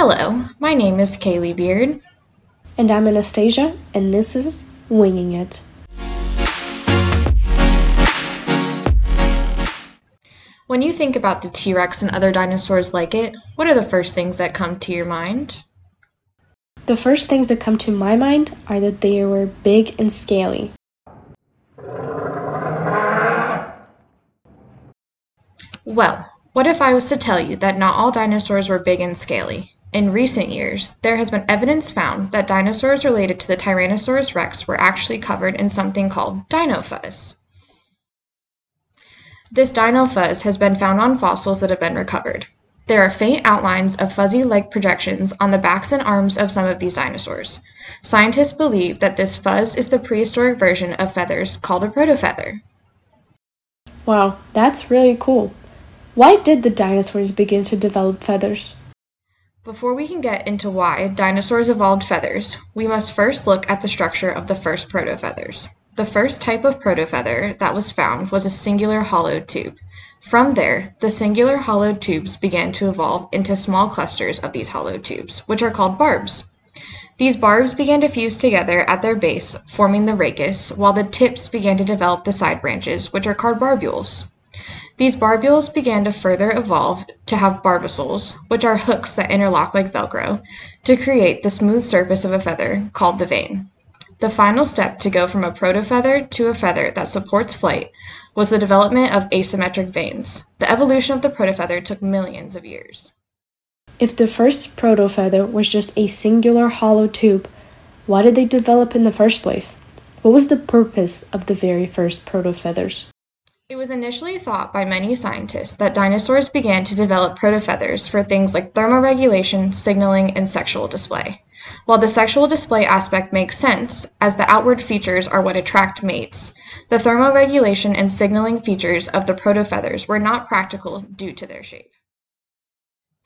Hello, my name is Kaylee Beard. And I'm Anastasia, and this is Winging It. When you think about the T Rex and other dinosaurs like it, what are the first things that come to your mind? The first things that come to my mind are that they were big and scaly. Well, what if I was to tell you that not all dinosaurs were big and scaly? In recent years, there has been evidence found that dinosaurs related to the Tyrannosaurus rex were actually covered in something called dino fuzz. This dino fuzz has been found on fossils that have been recovered. There are faint outlines of fuzzy like projections on the backs and arms of some of these dinosaurs. Scientists believe that this fuzz is the prehistoric version of feathers called a protofeather. Wow, that's really cool. Why did the dinosaurs begin to develop feathers? Before we can get into why dinosaurs evolved feathers, we must first look at the structure of the first protofeathers. The first type of protofeather that was found was a singular hollowed tube. From there, the singular hollowed tubes began to evolve into small clusters of these hollowed tubes, which are called barbs. These barbs began to fuse together at their base, forming the rachis, while the tips began to develop the side branches, which are called barbules. These barbules began to further evolve to have barbicels, which are hooks that interlock like Velcro, to create the smooth surface of a feather, called the vane. The final step to go from a protofeather to a feather that supports flight was the development of asymmetric vanes. The evolution of the protofeather took millions of years. If the first protofeather was just a singular hollow tube, why did they develop in the first place? What was the purpose of the very first protofeathers? It was initially thought by many scientists that dinosaurs began to develop protofeathers for things like thermoregulation, signaling, and sexual display. While the sexual display aspect makes sense, as the outward features are what attract mates, the thermoregulation and signaling features of the protofeathers were not practical due to their shape.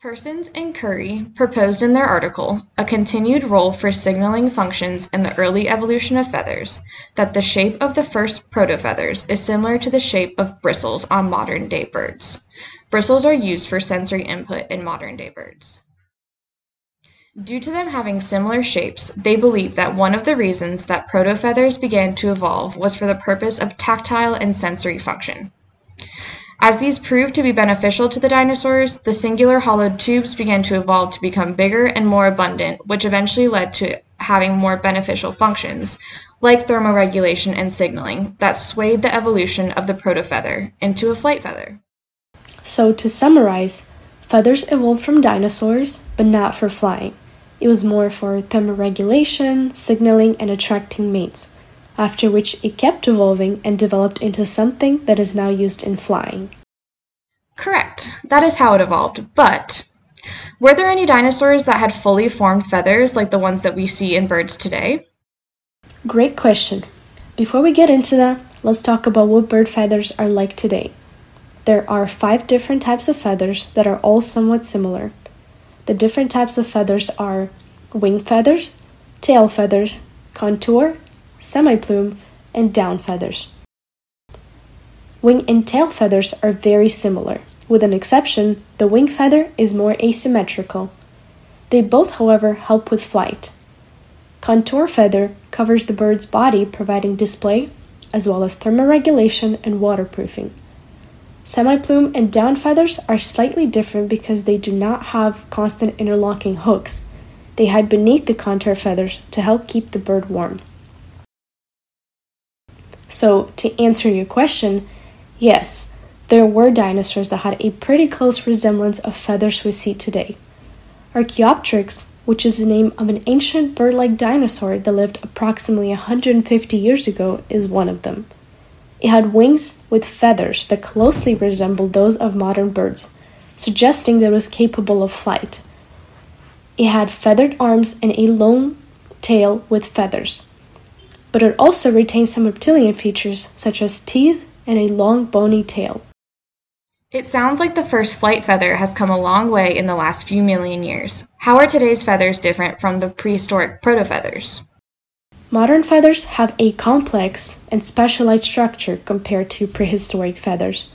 Persons and Currie proposed in their article a continued role for signaling functions in the early evolution of feathers, that the shape of the first protofeathers is similar to the shape of bristles on modern day birds. Bristles are used for sensory input in modern day birds. Due to them having similar shapes, they believe that one of the reasons that protofeathers began to evolve was for the purpose of tactile and sensory function. As these proved to be beneficial to the dinosaurs, the singular hollowed tubes began to evolve to become bigger and more abundant, which eventually led to having more beneficial functions, like thermoregulation and signaling, that swayed the evolution of the protofeather into a flight feather. So, to summarize, feathers evolved from dinosaurs, but not for flying. It was more for thermoregulation, signaling, and attracting mates after which it kept evolving and developed into something that is now used in flying. Correct. That is how it evolved. But were there any dinosaurs that had fully formed feathers like the ones that we see in birds today? Great question. Before we get into that, let's talk about what bird feathers are like today. There are five different types of feathers that are all somewhat similar. The different types of feathers are wing feathers, tail feathers, contour, semi-plume, and down feathers. Wing and tail feathers are very similar, with an exception, the wing feather is more asymmetrical. They both, however, help with flight. Contour feather covers the bird's body, providing display, as well as thermoregulation and waterproofing. Semi-plume and down feathers are slightly different because they do not have constant interlocking hooks. They hide beneath the contour feathers to help keep the bird warm. So, to answer your question, yes, there were dinosaurs that had a pretty close resemblance of feathers we see today. Archaeopteryx, which is the name of an ancient bird like dinosaur that lived approximately 150 years ago, is one of them. It had wings with feathers that closely resembled those of modern birds, suggesting that it was capable of flight. It had feathered arms and a long tail with feathers but it also retains some reptilian features such as teeth and a long bony tail. It sounds like the first flight feather has come a long way in the last few million years. How are today's feathers different from the prehistoric proto feathers? Modern feathers have a complex and specialized structure compared to prehistoric feathers.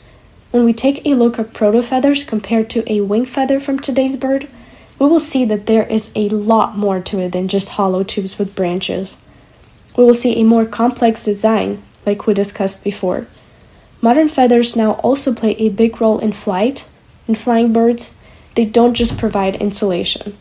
When we take a look at proto feathers compared to a wing feather from today's bird, we will see that there is a lot more to it than just hollow tubes with branches. We will see a more complex design, like we discussed before. Modern feathers now also play a big role in flight. In flying birds, they don't just provide insulation.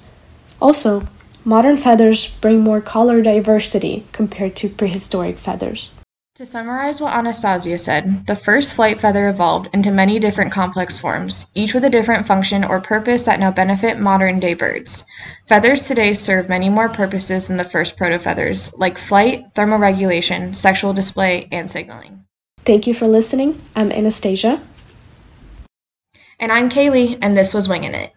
Also, modern feathers bring more color diversity compared to prehistoric feathers. To summarize what Anastasia said, the first flight feather evolved into many different complex forms, each with a different function or purpose that now benefit modern day birds. Feathers today serve many more purposes than the first protofeathers, like flight, thermoregulation, sexual display, and signaling. Thank you for listening. I'm Anastasia. And I'm Kaylee, and this was Winging It.